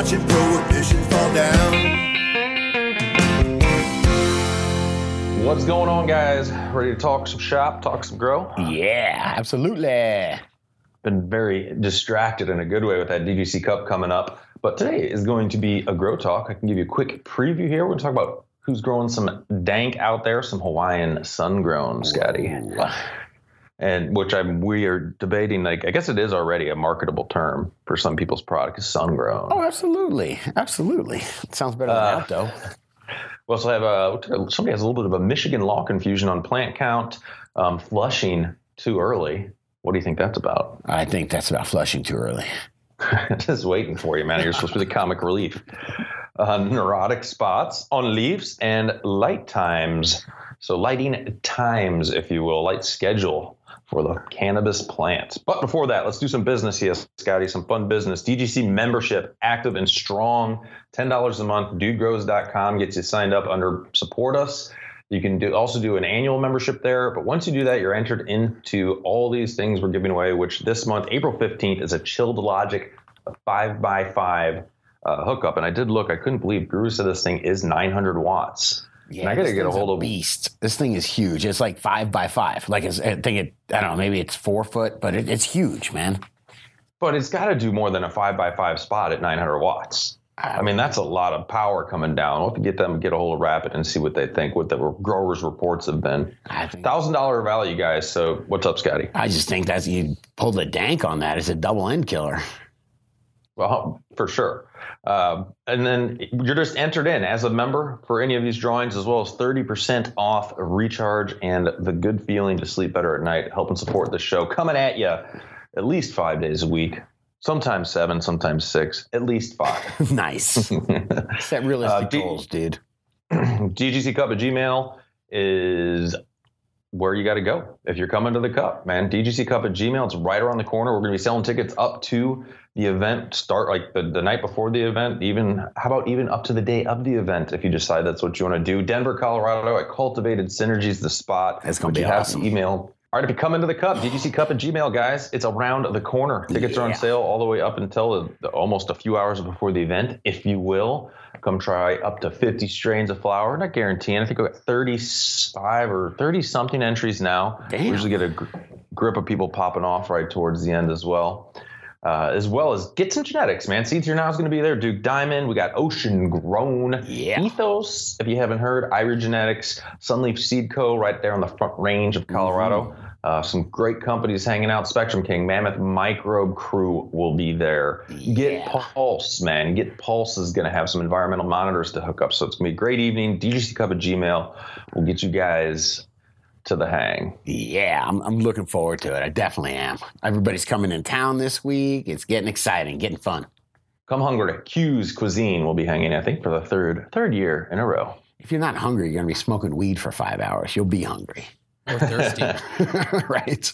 watching prohibition fall down. What's going on, guys? Ready to talk some shop, talk some grow? Yeah, absolutely. Been very distracted in a good way with that DGC Cup coming up. But today is going to be a grow talk. I can give you a quick preview here. We're going to talk about who's growing some dank out there, some Hawaiian sun grown, Scotty. And which I'm we are debating. Like I guess it is already a marketable term for some people's product is sun grown. Oh, absolutely, absolutely. It sounds better than Uh, that, though. We also have a somebody has a little bit of a Michigan law confusion on plant count, um, flushing too early. What do you think that's about? I think that's about flushing too early. Just waiting for you, man. You're supposed to be the comic relief. Uh, neurotic spots on leaves and light times. So lighting times, if you will, light schedule for the cannabis plants. But before that, let's do some business here, Scotty. Some fun business. DGC membership, active and strong. Ten dollars a month. DudeGrows.com gets you signed up under support us. You can do also do an annual membership there, but once you do that, you're entered into all these things we're giving away. Which this month, April 15th, is a Chilled Logic five by five uh, hookup. And I did look; I couldn't believe Guru said this thing is 900 watts. Yeah, and I got to get a hold of beast. This thing is huge. It's like five by five. Like it's, I think it. I don't know. Maybe it's four foot, but it, it's huge, man. But it's got to do more than a five by five spot at 900 watts. I mean, that's a lot of power coming down. We'll have to get them, get a hold of Rapid and see what they think, what the growers' reports have been. Thousand dollar value, guys. So what's up, Scotty? I just think that you pulled the dank on that. It's a double end killer. Well, for sure. Um, and then you're just entered in as a member for any of these drawings, as well as 30% off of recharge and the good feeling to sleep better at night, helping support the show. Coming at you at least five days a week, sometimes seven, sometimes six, at least five. nice. Set realistic Uh, D- goals, dude. DGC Cup at Gmail is where you got to go if you're coming to the Cup, man. DGC Cup at Gmail, it's right around the corner. We're going to be selling tickets up to the event start, like the, the night before the event, even how about even up to the day of the event if you decide that's what you want to do. Denver, Colorado at Cultivated Synergies, the spot. That's gonna be you have awesome. to email. All right, if you come into the Cup, DGC Cup at Gmail, guys, it's around the corner. Tickets are on sale all the way up until the, the, almost a few hours before the event, if you will. Come try up to 50 strains of flower. Not guaranteeing. I think we got 35 or 30 something entries now. Damn. We usually get a gr- grip of people popping off right towards the end as well. Uh, as well as get some genetics, man. Seeds here now is going to be there. Duke Diamond. We got Ocean Grown. Yeah. Ethos, if you haven't heard, Ira Genetics, Sunleaf Seed Co. right there on the front range of Colorado. Uh, some great companies hanging out. Spectrum King, Mammoth Microbe Crew will be there. Get Yeah. Pulse, man. Get Pulse is going to have some environmental monitors to hook up. So it's going to be a great evening. DGC Cup at Gmail We'll get you guys to the hang. Yeah, I'm, I'm looking forward to it. I definitely am. Everybody's coming in town this week. It's getting exciting, getting fun. Come hungry. Q's Cuisine will be hanging, I think, for the third third year in a row. If you're not hungry, you're going to be smoking weed for five hours. You'll be hungry. Or thirsty. right?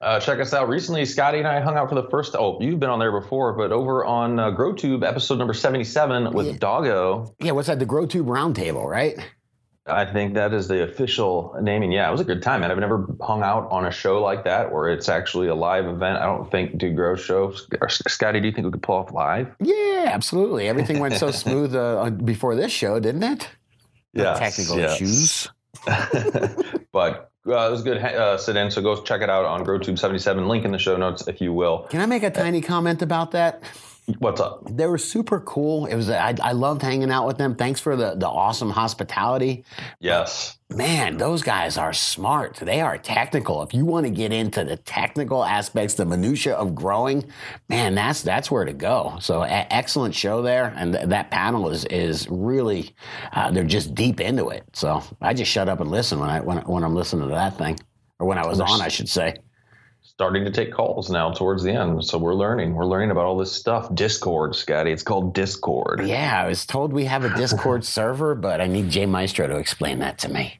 Uh, check us out. Recently, Scotty and I hung out for the first. Oh, you've been on there before, but over on uh, GrowTube, episode number seventy-seven with Yeah. Doggo. Yeah, what's that? The GrowTube Roundtable, right? I think that is the official naming. Yeah, it was a good time, man. I've never hung out on a show like that where it's actually a live event. I don't think Dude Grow show. Scotty, do you think we could pull off live? Yeah, absolutely. Everything went so smooth uh, before this show, didn't it? Yeah. Technical yes. issues. but uh, it was good uh, sit in. So go check it out on GrowTube seventy seven. Link in the show notes if you will. Can I make a tiny comment about that? What's up? They were super cool. It was I, I loved hanging out with them. Thanks for the the awesome hospitality. Yes. Man, those guys are smart. They are technical. If you want to get into the technical aspects, the minutia of growing, man, that's that's where to go. So e- excellent show there, and th- that panel is is really uh, they're just deep into it. So I just shut up and listen when I when, when I'm listening to that thing, or when I was on, I should say. Starting to take calls now towards the end. So we're learning. We're learning about all this stuff. Discord, Scotty. It's called Discord. Yeah, I was told we have a Discord server, but I need Jay Maestro to explain that to me.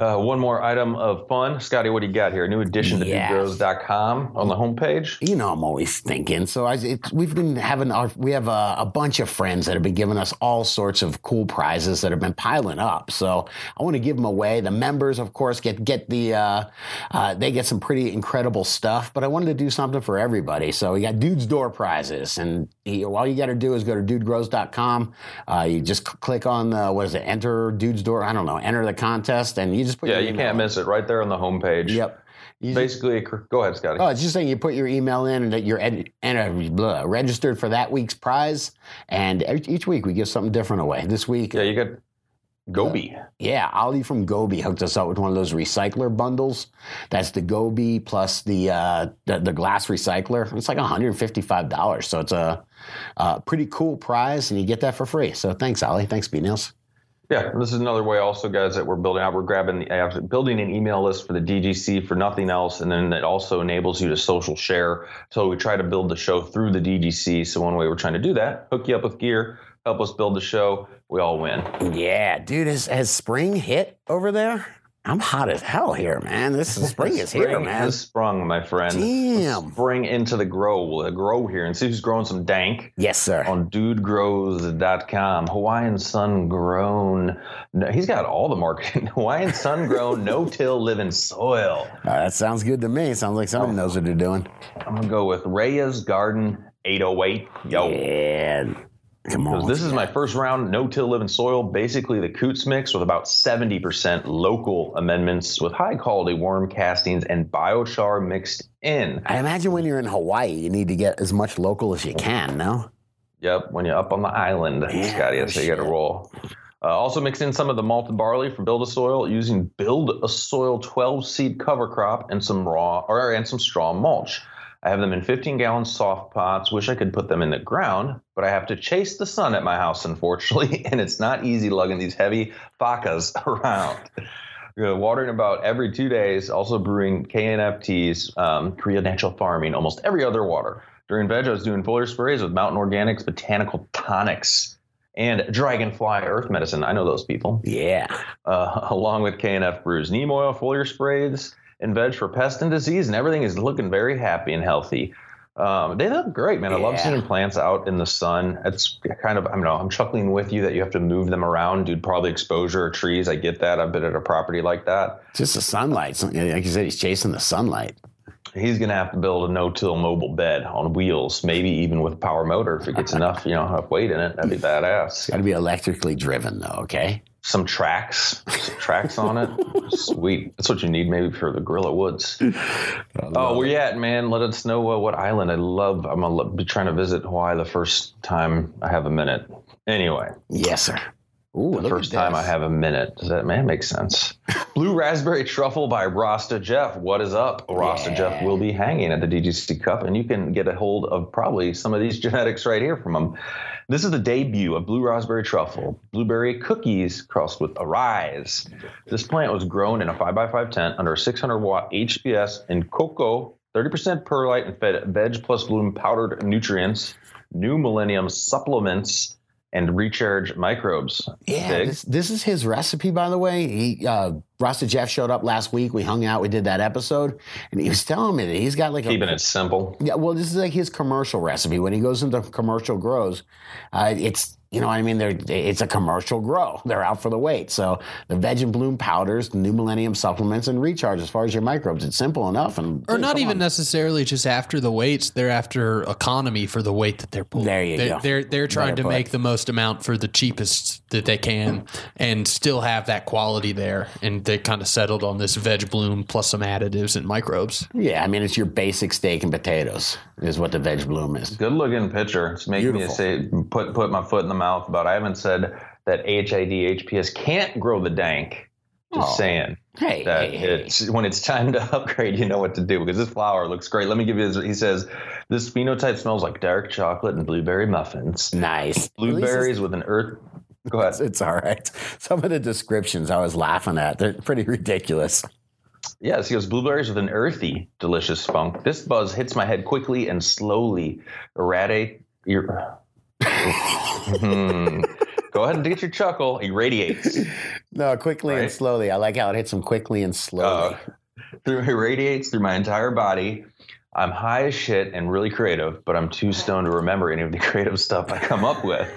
Uh, one more item of fun. Scotty, what do you got here? A new addition to Yes. dudegrows.com on the homepage. You know, I'm always thinking. So I, it's, we've been having our, we have a, a bunch of friends that have been giving us all sorts of cool prizes that have been piling up. So I want to give them away. The members, of course, get get the uh, uh, they get some pretty incredible stuff. But I wanted to do something for everybody. So we got Dude's Door prizes, and you, all you got to do is go to dudegrows.com. Uh, you just click on the what is it? Enter Dude's Door. I don't know. Enter the contest, and you just put Yeah, you can't miss it right there on the homepage. Yep. You just- Basically, go ahead, Scotty. Oh, it's just saying you put your email in and that you're ed- and, blah, registered for that week's prize. And each week we give something different away. This week, yeah, you got Gobi. yeah, Ali from Gobi hooked us up with one of those recycler bundles. That's the Gobi plus the uh, the, the glass recycler. It's like $155. So it's a, a pretty cool prize, and you get that for free. So thanks, Ali. Thanks, B Nails. Yeah, this is another way, also, guys, that we're building out. We're grabbing, uh, building an email list for the DGC for nothing else, and then it also enables you to social share. So we try to build the show through the DGC. So one way we're trying to do that, hook you up with gear, help us build the show. We all win. Yeah, dude, has, has spring hit over there? I'm hot as hell here, man. This is, spring is here, man. has sprung, my friend. Damn. Spring into the grow, the grow here, and see who's growing some dank. Yes, sir. on dudegrows.com. Hawaiian sun grown. No, he's got all the marketing. Hawaiian sun grown, no till living soil. Uh, that sounds good to me. Sounds like someone knows what they're doing. I'm going to go with Raya's Garden 808. Yo. Yeah. Come on. This is my first round no till living soil. Basically, the Coots mix with about 70% local amendments with high quality worm castings and biochar mixed in. I imagine when you're in Hawaii, you need to get as much local as you can, no? Yep, when you're up on the island, Yeah, Scotty, how you got to roll. Uh, also mix in some of the malted barley from Build a Soil using Build a Soil 12 seed cover crop and some raw or and some straw mulch. I have them in 15 gallon soft pots. Wish I could put them in the ground, but I have to chase the sun at my house, unfortunately, and it's not easy lugging these heavy facas around. Watering about every two days, also brewing KNFTs, um, Korea Natural Farming, almost every other water. During veg, I was doing foliar sprays with Mountain Organics Botanical Tonics and Dragonfly Earth Medicine. I know those people. Yeah. Uh, along with KNF brews, neem oil, foliar sprays, and veg for pest and disease, and everything is looking very happy and healthy. Um, they look great, man. I love seeing plants out in the sun. It's kind of, I don't know, I'm chuckling with you that you have to move them around, dude. Probably exposure or trees. I get that. I've been at a property like that. Just the sunlight. Like you said, he's chasing the sunlight. He's gonna have to build a no-till mobile bed on wheels, maybe even with a power motor if it gets enough, you know, enough weight in it. That'd be badass. Got to be electrically driven, though, okay? Some tracks, some tracks on it. Sweet. That's what you need maybe for the Gorilla Woods. Oh, where you at, man? Let us know uh, what island. I love. I'm gonna be trying to visit Hawaii the first time I have a minute. Anyway, Yes, sir. Ooh, the first time I have a minute. Does that man make sense? Blue Raspberry Truffle by Rasta Jeff. What is up? Rasta Yeah. Jeff will be hanging at the DGC Cup, and you can get a hold of probably some of these genetics right here from him. This is the debut of Blue Raspberry Truffle, blueberry cookies crossed with Arise. This plant was grown in a 5x5 tent under a 600 watt HPS in cocoa, 30% perlite, and fed veg plus bloom powdered nutrients, new millennium supplements, and recharge microbes. Yeah, this, this is his recipe, by the way. He, uh, Rasta Jeff showed up last week. We hung out. We did that episode, and he was telling me that he's got like a Keeping it simple. Yeah, well, this is like his commercial recipe. When he goes into commercial grows, uh, it's you know what I mean. They're it's a commercial grow. They're out for the weight. So the veg and bloom powders, new millennium supplements, and recharge as far as your microbes. It's simple enough, and Or dude, not even on. necessarily just after the weights; they're after economy for the weight that they're pulling. There you they're, go. They're they're trying Better to put. make the most amount for the cheapest that they can, and still have that quality there. And they kind of settled on this veg bloom plus some additives and microbes. Yeah, I mean it's your basic steak and potatoes is what the veg bloom is. Good looking picture. It's making Beautiful. me say put put my foot in the mouth about. I haven't said that HID HPS can't grow the dank. Just Oh. saying Hey, that hey, hey. when it's time to upgrade, you know what to do because this flower looks great. Let me give you. His, he says this phenotype smells like dark chocolate and blueberry muffins. nice Blueberries with an earth. Go ahead. It's, it's all right. Some of the descriptions I was laughing at. They're pretty ridiculous. Yes, he goes blueberries with an earthy, delicious funk. This buzz hits my head quickly and slowly. Eradicate your. Hmm. Go ahead and get your chuckle. He radiates. No, quickly and slowly. I like how it hits them quickly and slowly. Uh, through it radiates through my entire body. I'm high as shit and really creative, but I'm too stoned to remember any of the creative stuff I come up with.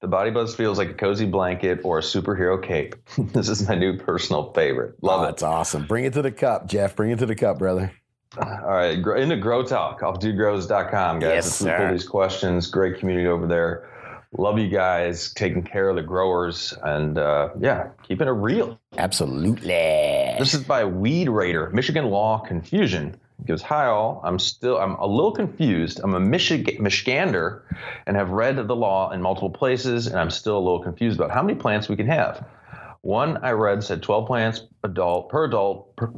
The body buzz feels like a cozy blanket or a superhero cape. this is my new personal favorite. Love oh, it. that's awesome. Bring it to the cup, Jeff. Bring it to the cup, brother. All right, into Grow Talk, offdudegrows.com, guys. Yes, look sir. these questions. Great community over there. Love you guys taking care of the growers and uh, yeah, keeping it real. Absolutely. This is by Weed Raider, Michigan Law Confusion. He goes, Hi all. I'm still I'm a little confused. I'm a Michig- Michigander and have read the law in multiple places, and I'm still a little confused about how many plants we can have. One I read said 12 plants adult per adult per,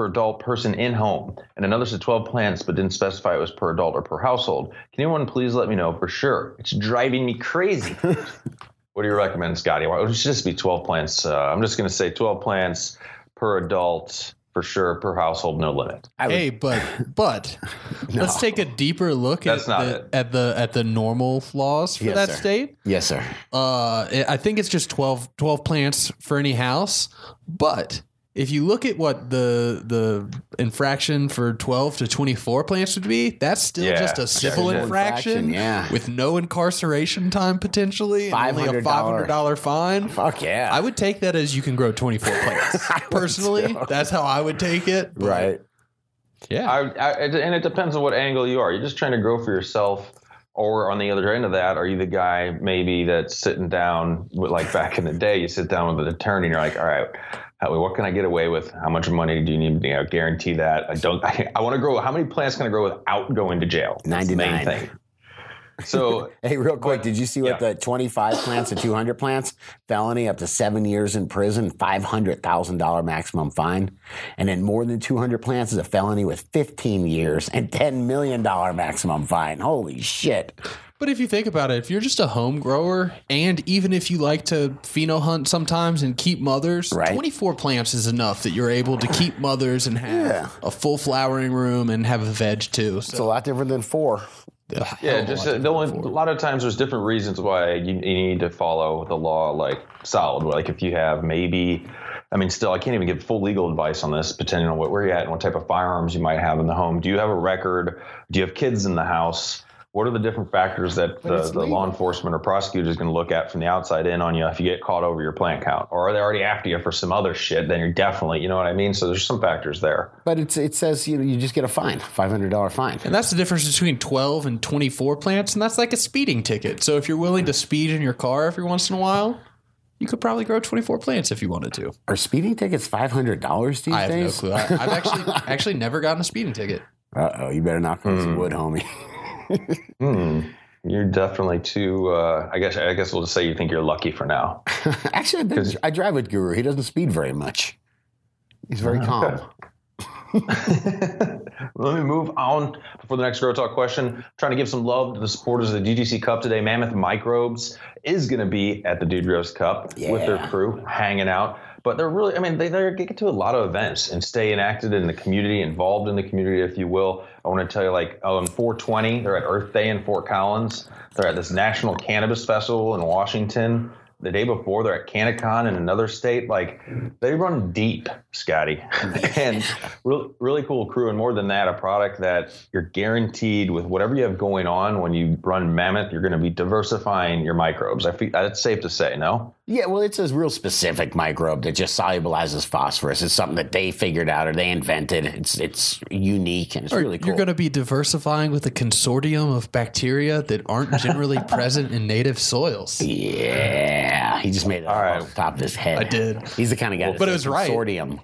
per adult person in home, and another said 12 plants but didn't specify it was per adult or per household. Can anyone please let me know for sure? It's driving me crazy. what do you recommend, Scotty? Why would it just be 12 plants? Uh, I'm just going to say 12 plants per adult for sure, per household, no limit. Would- Hey, but but let's take a deeper look That's at not the, at the at the normal laws for Yes, that sir. state. yes, sir. Uh, I think it's just 12, 12 plants for any house. But if you look at what the the infraction for twelve to twenty four plants would be, that's still Yeah, just a civil civil infraction, infraction, yeah. with no incarceration time potentially, and only a $500 five hundred dollar fine. Fuck yeah. I would take that as you can grow twenty four plants. Personally, that's how I would take it. right. Yeah. I, I, and it depends on what angle you are. You're just trying to grow for yourself, or on the other end of that, are you the guy maybe that's sitting down, with, like back in the day, you sit down with an attorney and you're like, all right, how, what can I get away with? How much money do you need? You know, guarantee that I don't. I, I want to grow. How many plants can I grow without going to jail? Main 99. thing. So Hey, real quick, did you see what yeah. the 25 plants to 200 plants? Felony up to seven years in prison, $500,000 maximum fine. And then more than 200 plants is a felony with 15 years and $10 million maximum fine. Holy shit. But if you think about it, if you're just a home grower, and even if you like to pheno hunt sometimes and keep mothers, Right. 24 plants is enough that you're able to keep mothers and have Yeah. a full flowering room and have a veg too. It's a lot different than four. A Yeah, a just lot uh, the only, a lot of times there's different reasons why you, you need to follow the law like solid. Like if you have maybe, I mean, still, I can't even give full legal advice on this, depending on what, where you're at and what type of firearms you might have in the home. Do you have a record? Do you have kids in the house? What are the different factors that the, the law enforcement or prosecutor is going to look at from the outside in on you if you get caught over your plant count? Or are they already after you for some other shit? Then you're definitely, you know what I mean? So there's some factors there. But it's, it says you, know, you just get a fine, $500 fine. And that's the difference between 12 and 24 plants, and that's like a speeding ticket. So if you're willing to speed in your car every once in a while, you could probably grow 24 plants if you wanted to. Are speeding tickets $500 these days? I have no clue. I, I've actually actually never gotten a speeding ticket. Uh oh, you better knock on some wood, homie. Hmm. You're definitely too. Uh, I guess. I guess we'll just say you think you're lucky for now. Actually, I've been, I drive with Guru. He doesn't speed very much. He's very calm. Let me move on before the next Grow Talk question. trying to give some love to the supporters of the DGC Cup today. Mammoth Microbes is going to be at the Dude Grows Cup with their crew hanging out. But they're really, I mean, they, they get to a lot of events and stay enacted in the community, involved in the community, if you will. I want to tell you, like, on 420, they're at Earth Day in Fort Collins. They're at this National Cannabis Festival in Washington. The day before, they're at CannaCon in another state. Like, they run deep, Scotty. and really, really cool crew. And more than that, a product that you're guaranteed with whatever you have going on when you run Mammoth, you're going to be diversifying your microbes. I feel that's safe to say, no? Yeah, well, it's a real specific microbe that just solubilizes phosphorus. It's something that they figured out or they invented. It's it's unique and it's really cool. You're going to be diversifying with a consortium of bacteria that aren't generally present in native soils. yeah, he just made it All all right. off the top of his head. I did. He's the kind of guy. that But it says was right. Consortium.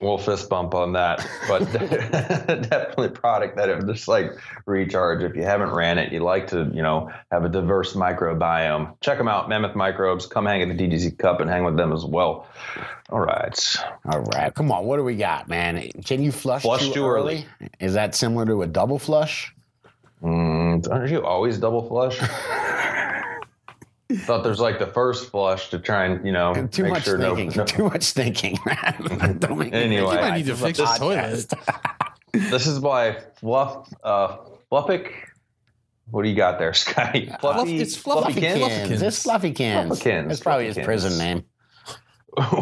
We'll fist bump on that, but definitely product that it just like recharge. If you haven't ran it, you like to, you know, have a diverse microbiome. Check them out, Mammoth Microbes. Come hang at the DGC Cup and hang with them as well. All right. All right, come on. What do we got, man? Can you flush, Flush too, too early? Is that similar to a double flush? Mm, aren't you always double flush? Thought there's like the first flush to try and you know Too make much sure no, thinking. no- Too much thinking, man. Don't make me Anyway. think You might need to this fix podcast. this toilet. This is by Fluff uh, Fluffic What do you got there, Scotty? Fluffy, it's Fluffy Fluffykins? Fluffykins. It's Fluffykins. Fluffykins, That's probably his prison name.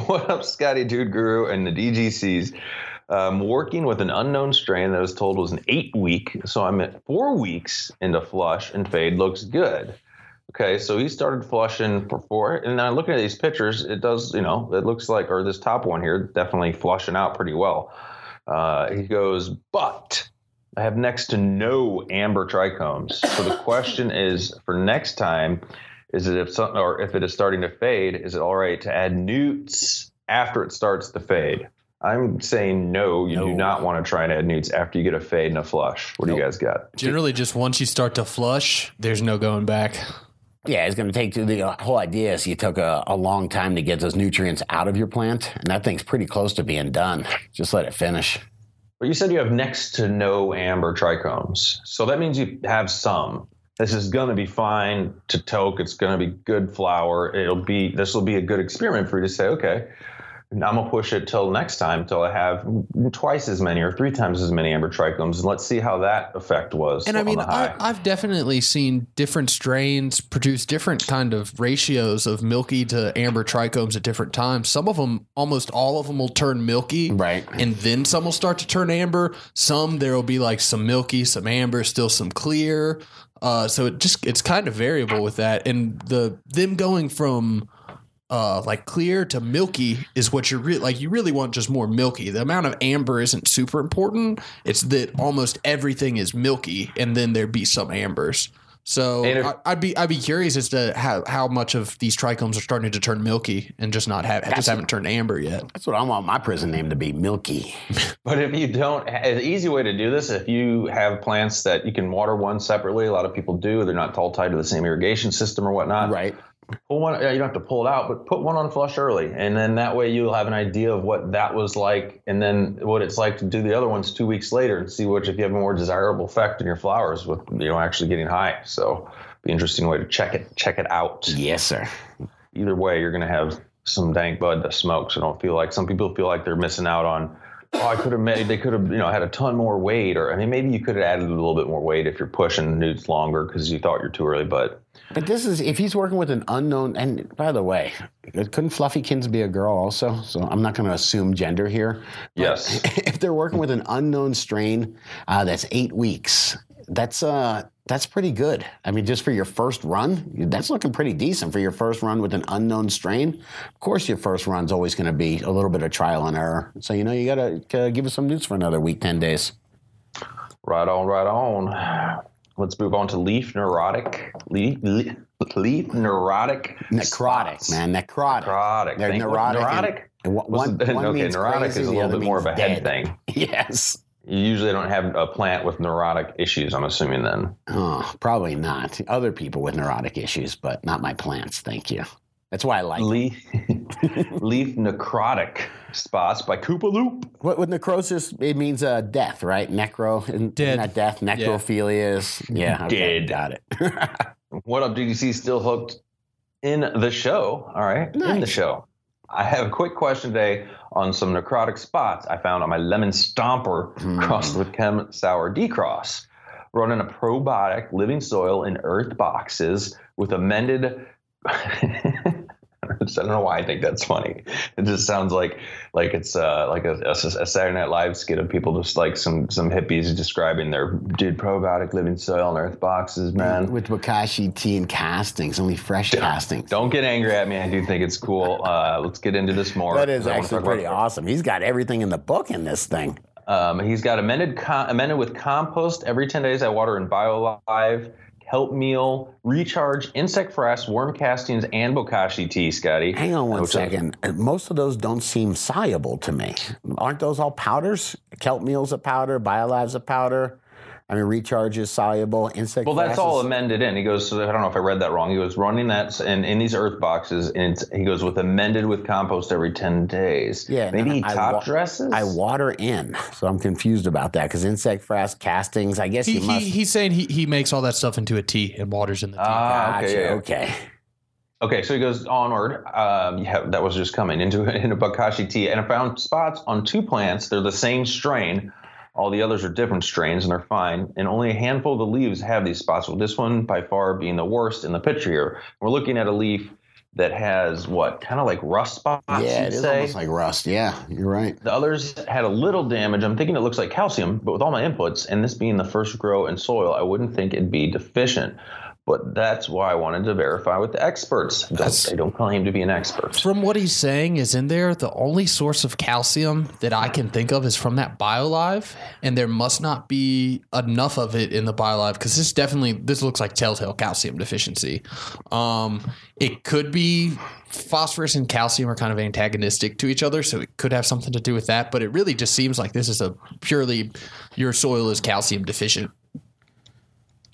what up, Scotty Dude Guru and the DGCs? Um, working with an unknown strain that I was told was an eight week. So I'm at four weeks into flush and fade. Looks good. Okay, so he started flushing for four. And then looking at these pictures, it does, you know, it looks like, or this top one here, definitely flushing out pretty well. Uh, he goes, but I have next to no amber trichomes. So the question is for next time, is it if something or if it is starting to fade, is it all right to add nutes after it starts to fade? I'm saying no, you do not want to try and add nutes after you get a fade and a flush. What do you guys got? Generally, just once you start to flush, there's no going back. Yeah, it's going to take the whole idea is you took a, a long time to get those nutrients out of your plant, and that thing's pretty close to being done. Just let it finish. But you said you have next to no amber trichomes. So that means you have some. This is going to be fine to toke. It's going to be good flower. It'll be, this will be a good experiment for you to say, okay, I'm going to push it till next time, till I have twice as many or three times as many amber trichomes. And let's see how that effect was. And I on mean, the high. I, I've definitely seen different strains produce different kind of ratios of milky to amber trichomes at different times. Some of them, almost all of them, will turn milky, Right. And then some will start to turn amber. Some there will be like some milky, some amber, still some clear. Uh, so it just it's kind of variable with that, and the them going from uh, like clear to milky is what you're re- like. You really want just more milky. The amount of amber isn't super important. It's that almost everything is milky, and then there'd be some ambers. So if- I, I'd be I'd be curious as to how, how much of these trichomes are starting to turn milky and just not have just haven't turned amber yet. That's what I want my prison name to be, Milky. But if you don't, an easy way to do this, if you have plants that you can water one separately, a lot of people do, they're not all tied to the same irrigation system or whatnot. Right. Pull one. yeah, You don't have to pull it out, but put one on flush early, and then that way you'll have an idea of what that was like, and then what it's like to do the other ones two weeks later, and see which if you have a more desirable effect in your flowers with you know actually getting high. So, be an interesting way to check it check it out. Yes, sir. Either way, you're gonna have some dank bud to smoke. So don't feel like some people feel like they're missing out on. Oh, I could have made. They could have, you know, had a ton more weight, or I mean, maybe you could have added a little bit more weight if you're pushing nutes longer because you thought you're too early. But But this is if he's working with an unknown. And by the way, couldn't Fluffykins be a girl also? So I'm not going to assume gender here. Yes. if they're working with an unknown strain uh, that's eight weeks, that's uh that's pretty good. I mean, just for your first run, that's looking pretty decent for your first run with an unknown strain. Of course, your first run's always going to be a little bit of trial and error. So you know you got to uh, give us some news for another week, ten days. Right on, right on. Let's move on to leaf neurotic. Leaf, leaf, leaf neurotic. Necrotic, spots. man, necrotic. Necrotic. They're Thank- neurotic. and- neurotic? and one, one, okay, means neurotic crazy, is a little bit more of a head dead. thing. Yes. You usually don't have a plant with neurotic issues, I'm assuming then. Oh, probably not. Other people with neurotic issues, but not my plants. Thank you. That's why I like. them. Leaf, leaf necrotic spots by Koopa Loop. What with necrosis? It means uh, death, right? Necro, Dead. Not death. Necrophilia is yeah. Okay, Dead. got it. What up, DGC? Still hooked in the show. All right, in the show. I have a quick question today on some necrotic spots I found on my lemon stomper Hmm. crossed with Chem Sour D Cross. Running a probiotic living soil in earth boxes with amended. I don't know why I think that's funny. It just sounds like like it's uh, like a, a, a Saturday Night Live skit of people just like some some hippies describing their dude probiotic living soil in earth boxes, man. with bokashi tea and castings, only fresh castings. Don't get angry at me. I do think it's cool. Uh, let's get into this more. That is actually pretty awesome. He's got everything in the book in this thing. Um, he's got amended com- amended with compost every 10 days. I water in BioLive, kelp meal, recharge, insect frass, worm castings, and bokashi tea, Scotty. Hang on one second. Which I- second. Uh, Most of those don't seem soluble to me. Aren't those all powders? Kelp meal's a powder. Biolive's a powder. I mean, recharge is soluble. Insect. Well, that's all amended in. He goes, so I don't know if I read that wrong. He goes running that in, in these earth boxes, and it's- he goes with amended with compost every 10 days. Yeah, Maybe he I top wa- dresses? I water in, so I'm confused about that because insect frass castings. I guess He, you he, must. he's saying he, he makes all that stuff into a tea and waters in the tea. Ah, Gotcha, okay, yeah, yeah. okay. Okay, so he goes onward. Um, yeah, that was just coming into into bokashi tea, and I found spots on two plants. They're the same strain. All the others are different strains and they're fine. And only a handful of the leaves have these spots. With this one by far being the worst in the picture here. We're looking at a leaf that has what kind of like rust spots. yeah, it is say. almost like rust. Yeah, you're right. The others had a little damage. I'm thinking it looks like calcium, but with all my inputs, and this being the first grow in soil, I wouldn't think it'd be deficient. But that's why I wanted to verify with the experts. Don't, don't claim to be an expert. From what he's saying is in there, the only source of calcium that I can think of is from that BioLive, and there must not be enough of it in the BioLive because this definitely this looks like telltale calcium deficiency. Um, it could be phosphorus and calcium are kind of antagonistic to each other, so it could have something to do with that. But it really just seems like this is a purely your soil is calcium deficient,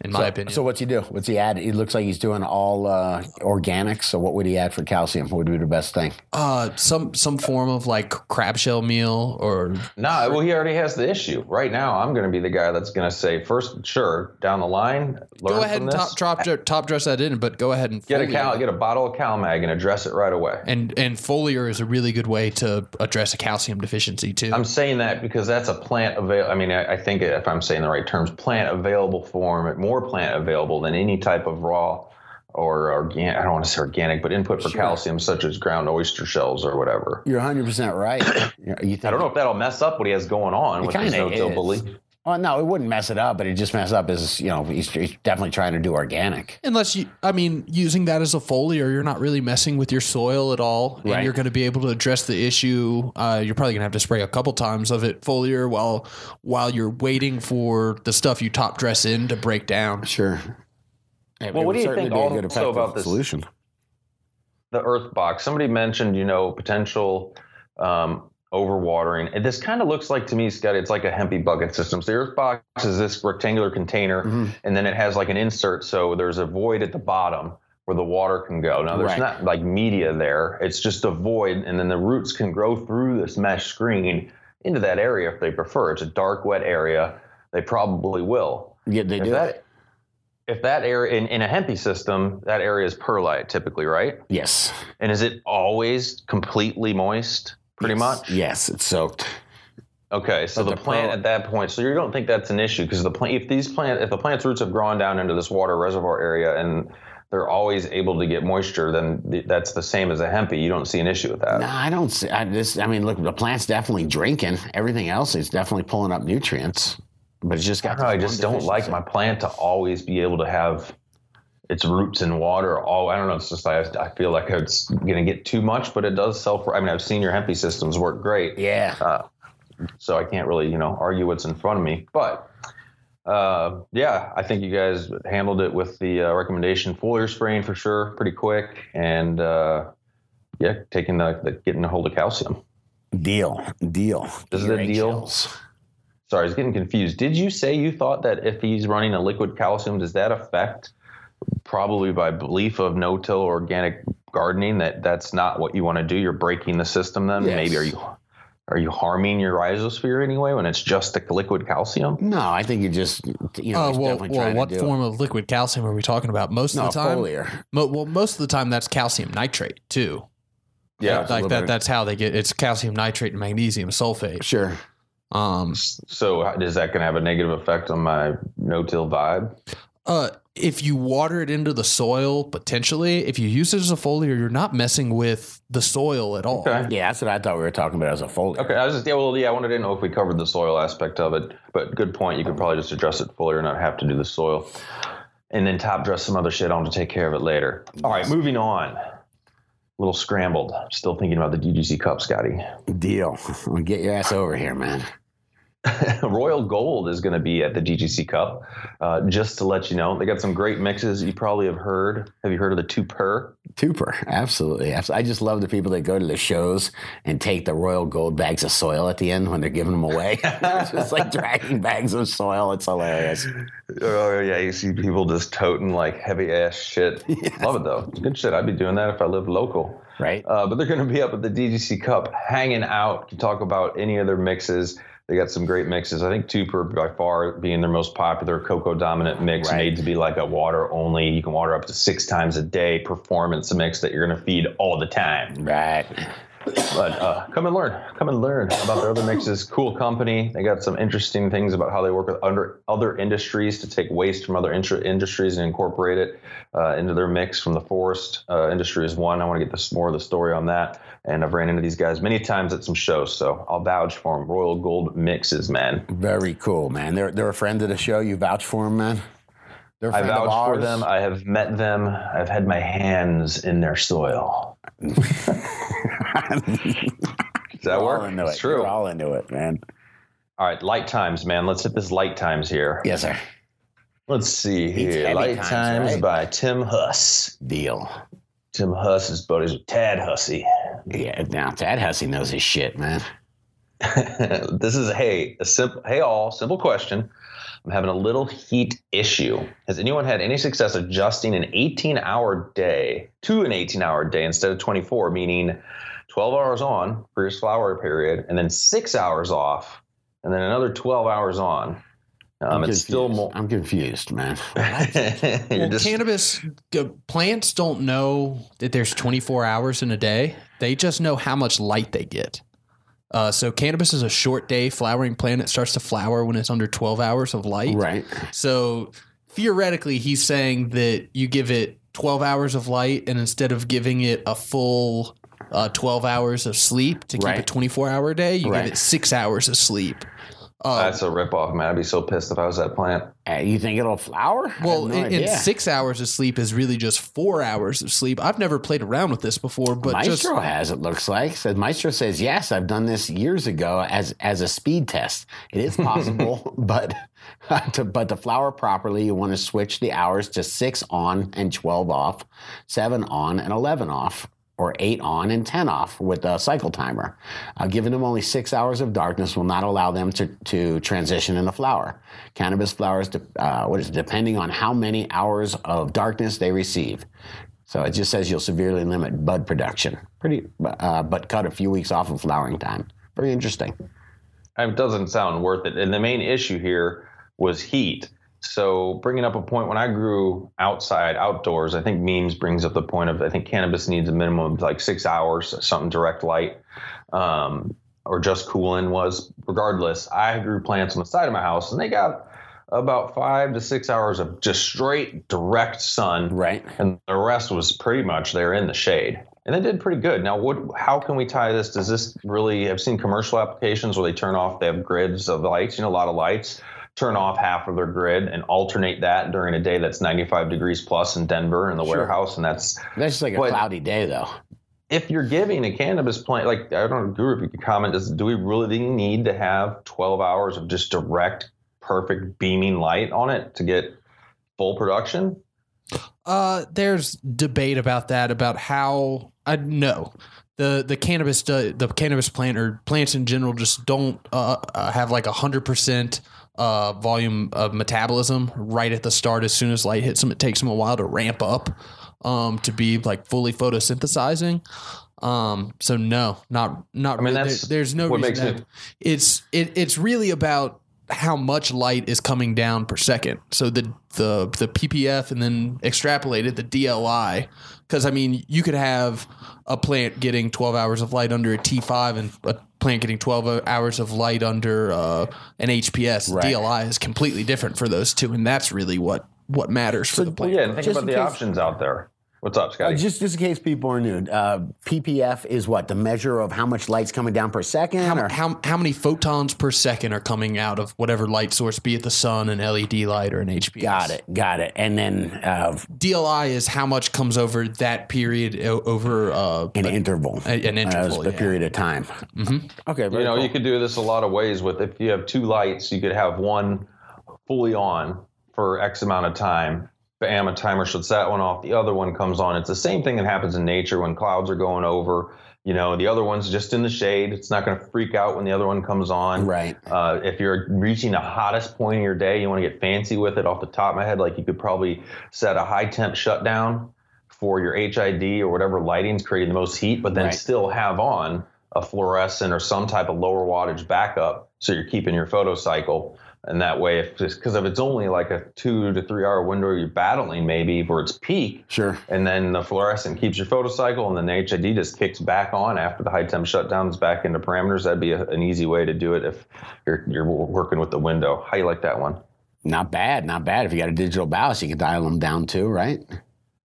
in my so, opinion. So what's he do? What's he add? It looks like he's doing all uh, organic. So what would he add for calcium? What would be the best thing? uh, some some form of like crab shell meal or No, well, he already has the issue. Right now, I'm going to be the guy that's going to say, first, sure, down the line, learn go ahead from and top, top top dress that in, but go ahead and get a cal, get a bottle of CalMag and address it right away. and and foliar is a really good way to address a calcium deficiency too. I'm saying that because that's a plant avail. I mean, I, I think if I'm saying the right terms, plant available form, more plant available than any type of raw or organic. I don't want to say organic, but input for calcium, such as ground oyster shells or whatever. You're 100 percent right. You I don't know if that'll mess up what he has going on with his bully. Well, no, it wouldn't mess it up, but it just mess up is you know he's, he's definitely trying to do organic. Unless you, I mean, using that as a foliar, you're not really messing with your soil at all, and Right. you're going to be able to address the issue. Uh, you're probably going to have to spray a couple times of it foliar while while you're waiting for the stuff you top dress in to break down. Sure. It Well, what would do you certainly think be a good also effective about this- solution? the earth box somebody mentioned you know potential um, overwatering. And this kind of looks like to me scott it's like a hempy bucket system. So the earth box is this rectangular container Mm-hmm. and then it has like an insert so there's a void at the bottom where the water can go. Now there's Right. not like media there. It's just a void and then the roots can grow through this mesh screen into that area if they prefer. It's a dark wet area. They probably will. Yeah, they if do. that if that area in, in a hempy system that area is perlite typically right? Yes. and is it always completely moist, pretty Yes. much? Yes, it's soaked. Okay, so But the the plant at that point, so you don't think that's an issue because the plant, if these plant, if the plant's roots have grown down into this water reservoir area and they're always able to get moisture, then th- that's the same as a hempy. You don't see an issue with that. No, I don't see. I, this, I mean, look, the plant's definitely drinking. Everything else is definitely pulling up nutrients, but it's just I got. don't know. I just don't like my plant to always be able to have its roots in water. All I don't know. It's just I, I feel like it's going to get too much, but it does self. I mean, I've seen your hempy systems work great. Yeah. Uh, so I can't really, you know, argue what's in front of me. But uh, yeah, I think you guys handled it with the uh, recommendation foliar spraying for sure, pretty quick, and uh, yeah, taking the, the getting a hold of calcium. Deal. Deal. Is a deal? eggshells. Sorry, I was getting confused. Did you say you thought that if he's running a liquid calcium, does that affect probably by belief of no-till organic gardening that that's not what you want to do? You're breaking the system. Then Yes. maybe are you are you harming your rhizosphere anyway when it's just the liquid calcium? No, I think you just you know. Uh, he's well, definitely well, trying what to do form of liquid calcium are we talking about? Most No, of the time, foliar. Mo- well, most of the time that's calcium nitrate too. Yeah. It's a like that. bit- That's how they get. It's calcium nitrate and magnesium sulfate. Sure. Um, So is that going to have a negative effect on my no-till vibe? Uh, if you water it into the soil, potentially, if you use it as a foliar, you're not messing with the soil at all. Okay. Yeah, that's what I thought we were talking about as a foliar. Okay, I was just yeah, well, yeah, I wanted to know if we covered the soil aspect of it, but good point. You could probably just address it fully or not have to do the soil, and then top dress some other shit on to take care of it later. All right, moving on. A little scrambled. Still thinking about the DGC Cup, Scotty. Deal. Get your ass over here, man. Royal Gold is going to be at the DGC Cup. Uh, just to let you know, they got some great mixes. You probably have heard. Have you heard of the two per? Tupur, absolutely. I just love the people that go to the shows and take the royal gold bags of soil at the end when they're giving them away. it's just like dragging bags of soil. It's hilarious. Oh yeah, you see people just toting like heavy ass shit. Love it though. It's good shit. I'd be doing that if I lived local. Right? Uh, but they're going to be up at the DGC Cup, hanging out. Can talk about any other mixes. They got some great mixes. I think Tupur by far being their most popular cocoa dominant mix, Right. made to be like a water only. You can water up to six times a day performance mix that you're going to feed all the time. Right. But uh, come and learn. Come and learn about their other mixes. Cool company. They got some interesting things about how they work with under other industries to take waste from other intr- industries and incorporate it uh, into their mix. From the forest uh, industry is one. I want to get this more of the story on that. And I've ran into these guys many times at some shows, so I'll vouch for them. Royal Gold mixes, man. Very cool, man. They're they're a friend of the show. You vouch for them, man. I vouch for them. I have met them. I've had my hands in their soil. Does that You're work? all into It's it. true. You're all into it, man. All right, light times, man. Let's hit this light times here. Yes, sir. Let's see here. Light times, times, right? by Tim Huss. Deal. Tim Huss is buddies with Tad Hussey. Yeah, now Tad Hussey knows his shit, man. this is hey a simple hey all simple question. I'm having a little heat issue. Has anyone had any success adjusting an 18 hour day to an 18 hour day instead of 24, meaning 12 hours on for your flower period and then six hours off and then another 12 hours on? Um, I'm it's still confused. more. I'm confused, man. Well, just- cannabis plants don't know that there's 24 hours in a day. They just know how much light they get. Uh, so cannabis is a short day flowering plant. It starts to flower when it's under 12 hours of light. right. So theoretically, he's saying that you give it 12 hours of light, and instead of giving it a full uh, 12 hours of sleep to keep Right. a 24 hour day, you Right. give it six hours of sleep. Uh, That's a ripoff, man. I'd be so pissed if I was that plant. Uh, you think it'll flower? Well, have no and, and idea. six hours of sleep is really just four hours of sleep. I've never played around with this before, but just Maestro has it looks like. Says Maestro says yes. I've done this years ago as as a speed test. It is possible, but to but to flower properly, you want to switch the hours to six on and twelve off, seven on and eleven off, or eight on and ten off with a cycle timer. Uh, giving them only six hours of darkness will not allow them to to transition into flower. Cannabis flowers, de- uh, what is it, depending on how many hours of darkness they receive. So it just says you'll severely limit bud production. Pretty, uh, but cut a few weeks off of flowering time. Very interesting. It doesn't sound worth it. And the main issue here was heat. So bringing up a point when I grew outside, outdoors, I think memes brings up the point of I think cannabis needs a minimum of like six hours, something direct light, um, or just cooling was. Regardless, I grew plants on the side of my house, and they got about five to six hours of just straight direct sun, Right. and the rest was pretty much there in the shade. And they did pretty good. Now, what? How can we tie this? Does this really? I've seen commercial applications where they turn off. They have grids of lights. You know, a lot of lights. Turn off half of their grid and alternate that during a day that's 95 degrees plus in Denver in the Sure. warehouse, and that's That's just like a What- cloudy day, though. if you're giving a cannabis plant, like I don't know, Guru, if you could comment, does, do we really need to have 12 hours of just direct, perfect beaming light on it to get full production? Uh, there's debate about that about how I know the the cannabis the cannabis plant or plants in general just don't uh, uh, have like a hundred percent uh volume of metabolism right at the start. As soon as light hits them, it takes them a while to ramp up um to be like fully photosynthesizing. Um, so no, not not. I mean, really. that's There- there's no what reason makes me- it's it, it's really about how much light is coming down per second. So the the the PPF and then extrapolated the DLI because I mean you could have a plant getting 12 hours of light under a T5 and a plant getting 12 hours of light under uh, an HPS. Right. DLI is completely different for those two, and that's really what what matters for the Well, plant. yeah, and think Just about the case- options out there. What's up, Uh, Scotty? just, just in case people are new, uh, PPF is what the measure of how much light's coming down per second. How, or how, how many photons per second are coming out of whatever light source, be it the sun, an LED light, or an HPS? got it, got it. And then uh, DLI is how much comes over that period o- over uh, an interval, a- an interval, uh, a yeah. period of time. Mm-hmm. Okay, you know, cool. you could do this a lot of ways with if you have two lights, you could have one fully on for X amount of time. Bam, a timer shuts that one off. The other one comes on. It's the same thing that happens in nature when clouds are going over. You know, the other one's just in the shade. It's not going to freak out when the other one comes on. Right. Uh, if you're reaching the hottest point of your day, you want to get fancy with it off the top of my head. Like you could probably set a high temp shutdown for your HID or whatever lighting's creating the most heat, but then Right. still have on a fluorescent or some type of lower wattage backup so you're keeping your photo cycle. And that way, if because if it's only like a two to three hour window, you're battling maybe where it's peak, Sure. and then the fluorescent keeps your photocycle, and then the HID just kicks back on after the high temp shutdowns back into parameters. That'd be a, an easy way to do it if you're you're working with the window. How you like that one? Not bad, not bad. If you got a digital ballast, you can dial them down too, right?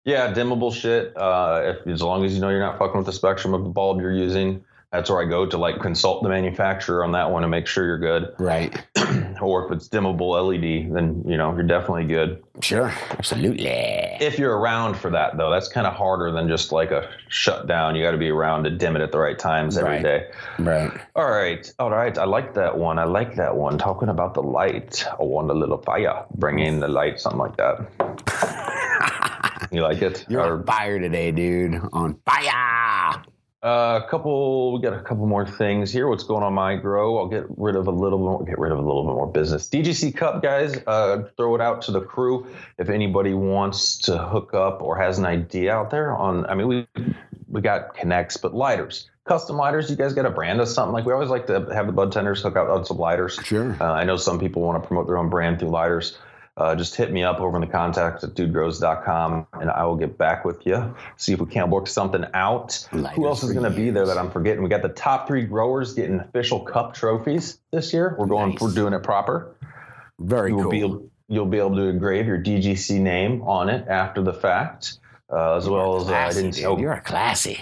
Yeah, dimmable shit. Uh, if, as long as you know you're not fucking with the spectrum of the bulb you're using, that's where I go to like consult the manufacturer on that one to make sure you're good. Right. or if it's dimmable LED, then you know you're definitely good. Sure. Absolutely. If you're around for that though, that's kind of harder than just like a shutdown. You got to be around to dim it at the right times every Right. day. Right. All right, all right. I like that one. I like that one. Talking about the light, I want a little fire. Bring in the light, something like that. you like it? You're Or- on fire today, dude. On fire. Uh, a couple, we got a couple more things here. What's going on my grow? I'll get rid of a little more, get rid of a little bit more business. DGC Cup guys, uh, throw it out to the crew. If anybody wants to hook up or has an idea out there on, I mean, we we got connects, but lighters, custom lighters. You guys got a brand of something like we always like to have the bud tenders hook out on some lighters. Sure. Uh, I know some people want to promote their own brand through lighters. Uh, just hit me up over in the contact at dudegrows.com and I will get back with you. See if we can't work something out. Lighters Who else is going to be there that I'm forgetting? We got the top three growers getting official cup trophies this year. We're going, Nice. we're doing it proper. Very You cool. be able, you'll be able to engrave your DGC name on it after the fact, uh, as well as uh, I didn't dude. oh, You're a classy.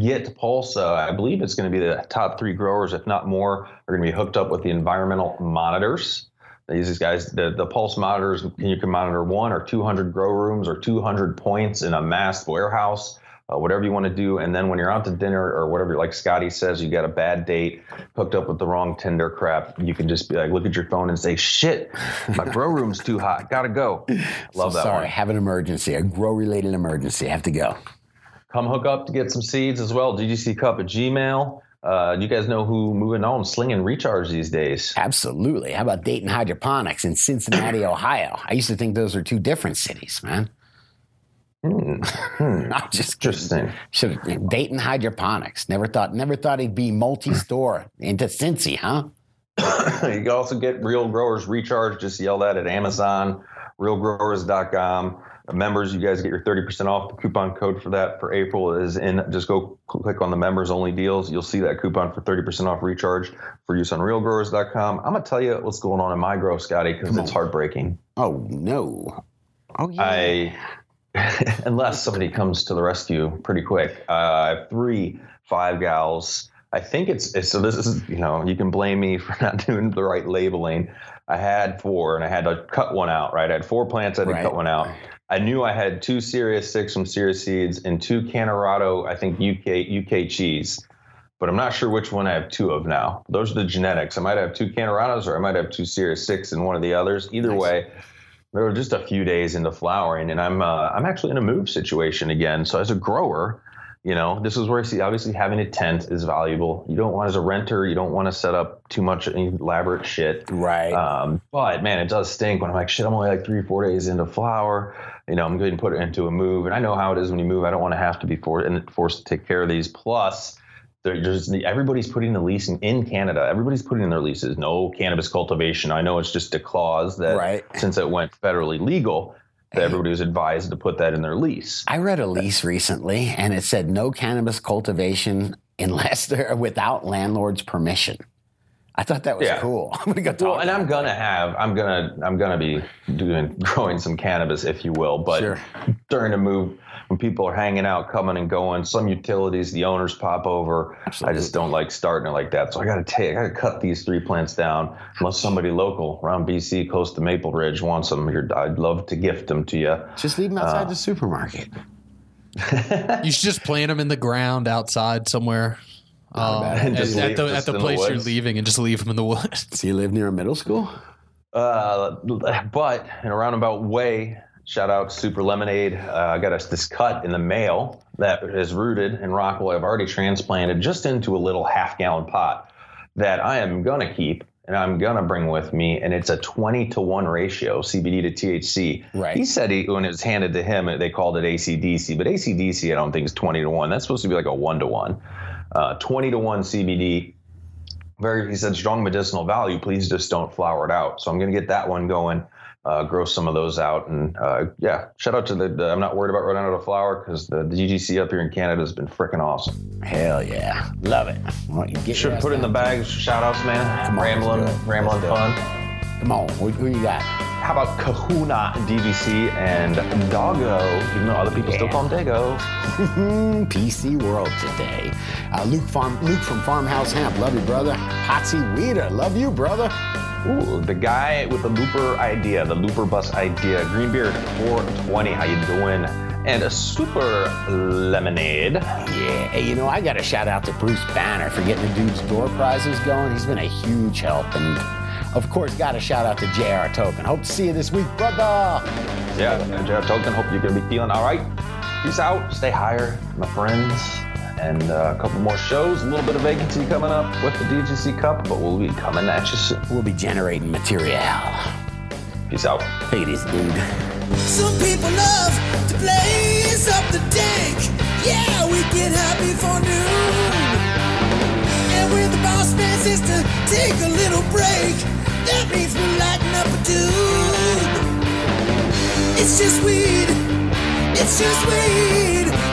Get Pulse, uh, I believe it's going to be the top three growers, if not more, are going to be hooked up with the environmental monitors. These guys, the, the Pulse monitors, you can monitor one or 200 grow rooms or 200 points in a massed warehouse, uh, whatever you want to do. And then when you're out to dinner or whatever, like Scotty says, you got a bad date, hooked up with the wrong Tinder crap, you can just be like, look at your phone and say, shit, my grow room's too hot. Gotta go. Love that Sorry, one. have an emergency, a grow related emergency. Have to go. come hook up to get some seeds as well. DGC Cup at Gmail. Uh, you guys know who moving on slinging recharge these days? Absolutely. How about Dayton Hydroponics in Cincinnati, Ohio? I used to think those were two different cities, man. Hmm. I'm just. Interesting. Should Dayton Hydroponics. Never thought never thought he'd be multi-store into Cincy, huh? you can also get Real Growers Recharge. Just yell that at Amazon, realgrowers.com. Members, you guys get your 30% off. The coupon code for that for April is in. Just go click on the members only deals. You'll see that coupon for 30% off recharge for use on realgrowers.com. I'm going to tell you what's going on in my grow, Scotty, because it's heartbreaking. Oh no. Oh yeah. I, unless somebody comes to the rescue pretty quick. Uh, I have three five gals. I think it's, it's so. This is you know you can blame me for not doing the right labeling. I had four and I had to cut one out. Right, I had four plants. I had to Right. cut one out. I knew I had two Serious Six from Serious Seeds and two Cannarado, I think UK UK cheese. But I'm not sure which one I have two of now. Those are the genetics. I might have two Cannarados or I might have two Serious Six and one of the others. Either Nice. way, they were just a few days into flowering, and I'm uh, I'm actually in a move situation again. So as a grower, you know, this is where I see obviously having a tent is valuable. You don't want as a renter, you don't want to set up too much elaborate shit. right. Um, but man, it does stink when I'm like, shit, I'm only like three, four days into flower. You know, I'm going to put it into a move, and I know how it is when you move. I don't want to have to be for, and forced to take care of these. Plus, there- there's everybody's putting the leasing in Canada. Everybody's putting in their leases. No cannabis cultivation. I know it's just a clause that Right. since it went federally legal, that everybody was advised to put that in their lease. I read a lease recently and it said no cannabis cultivation unless they're without landlord's permission. I thought that was Yeah. cool. I'm gonna go talk. Well, and I'm gonna have, I'm gonna, I'm gonna be doing growing some cannabis, if you will. But Sure. during the move, when people are hanging out, coming and going, some utilities, the owners pop over. I just don't like starting it like that. So I got to take, I got to cut these three plants down. Unless somebody local around BC, close to Maple Ridge, wants them, you're, I'd love to gift them to you. Just leave them outside the supermarket. You should just plant them in the ground outside somewhere. Um, bad. at, Just at leave the, just at the in the place you're leaving and just leave them in the woods. So you live near a middle school? Uh, but in a roundabout way, shout out Super Lemonade. Uh, I got us this cut in the mail that is rooted in Rockaway. I've already transplanted just into a little half gallon pot that I am going to keep and I'm going to bring with me. And it's a 20 to 1 ratio, CBD to THC. Right. He said he, when it was handed to him, they called it ACDC, but ACDC I don't think is 20 to 1. That's supposed to be like a 1 to 1. Uh, 20 to 1 CBD very he said strong medicinal value. Please just don't flower it out. So I'm gonna get that one going. Uh, grow some of those out, and uh, yeah, shout out to the, the. I'm not worried about running out of flour because the, the GGC up here in Canada has been freaking awesome. Hell yeah. Love it. Well, you get Should put in the bags. Shout outs, man. Come on, rambling, it. rambling Let's do it. fun. Come on. Who, who you got? How about Kahuna DVC and Doggo? Even though other people still Yeah. call him Dago. PC World today. Uh, Luke, Farm, Luke from Farmhouse Hemp. Love you, brother. Potsy Weeder. Love you, brother. Ooh, the guy with the looper idea, the looper bus idea. Greenbeard 420, how you doing? And a super lemonade. Yeah, hey, you know, I got to shout out to Bruce Banner for getting the dude's door prizes going. He's been a huge help. And of course, got to shout out to JR Token. Hope to see you this week, brother. Yeah, Jared Token, hope you're gonna be feeling all right. Peace out, stay higher, my friends. And uh, a couple more shows, a little bit of vacancy coming up with the DGC Cup, but we'll be coming at you soon. We'll be generating material. Peace out. Look at this dude. Some people love to blaze up the dank. Yeah, we get high before noon. And when the boss man says to take a little break, that means we're lighting up a dude. It's just weed. It's just weed.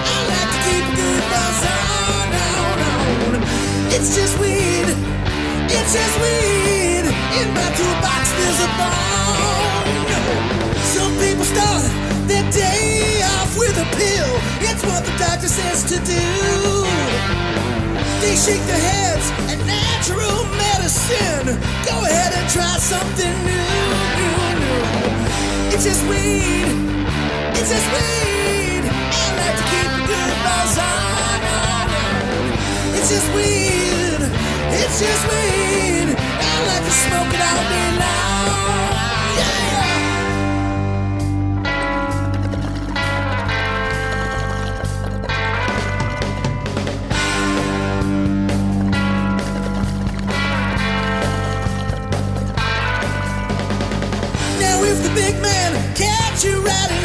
It's just weed. It's just weed. It's just weed. It's just weed. I like to smoke it big man catch you riding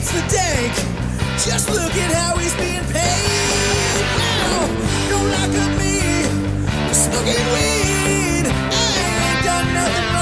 beats the dank. Just look at how he's being paid now. Don't look at me. Just look weed. I ain't done nothing wrong.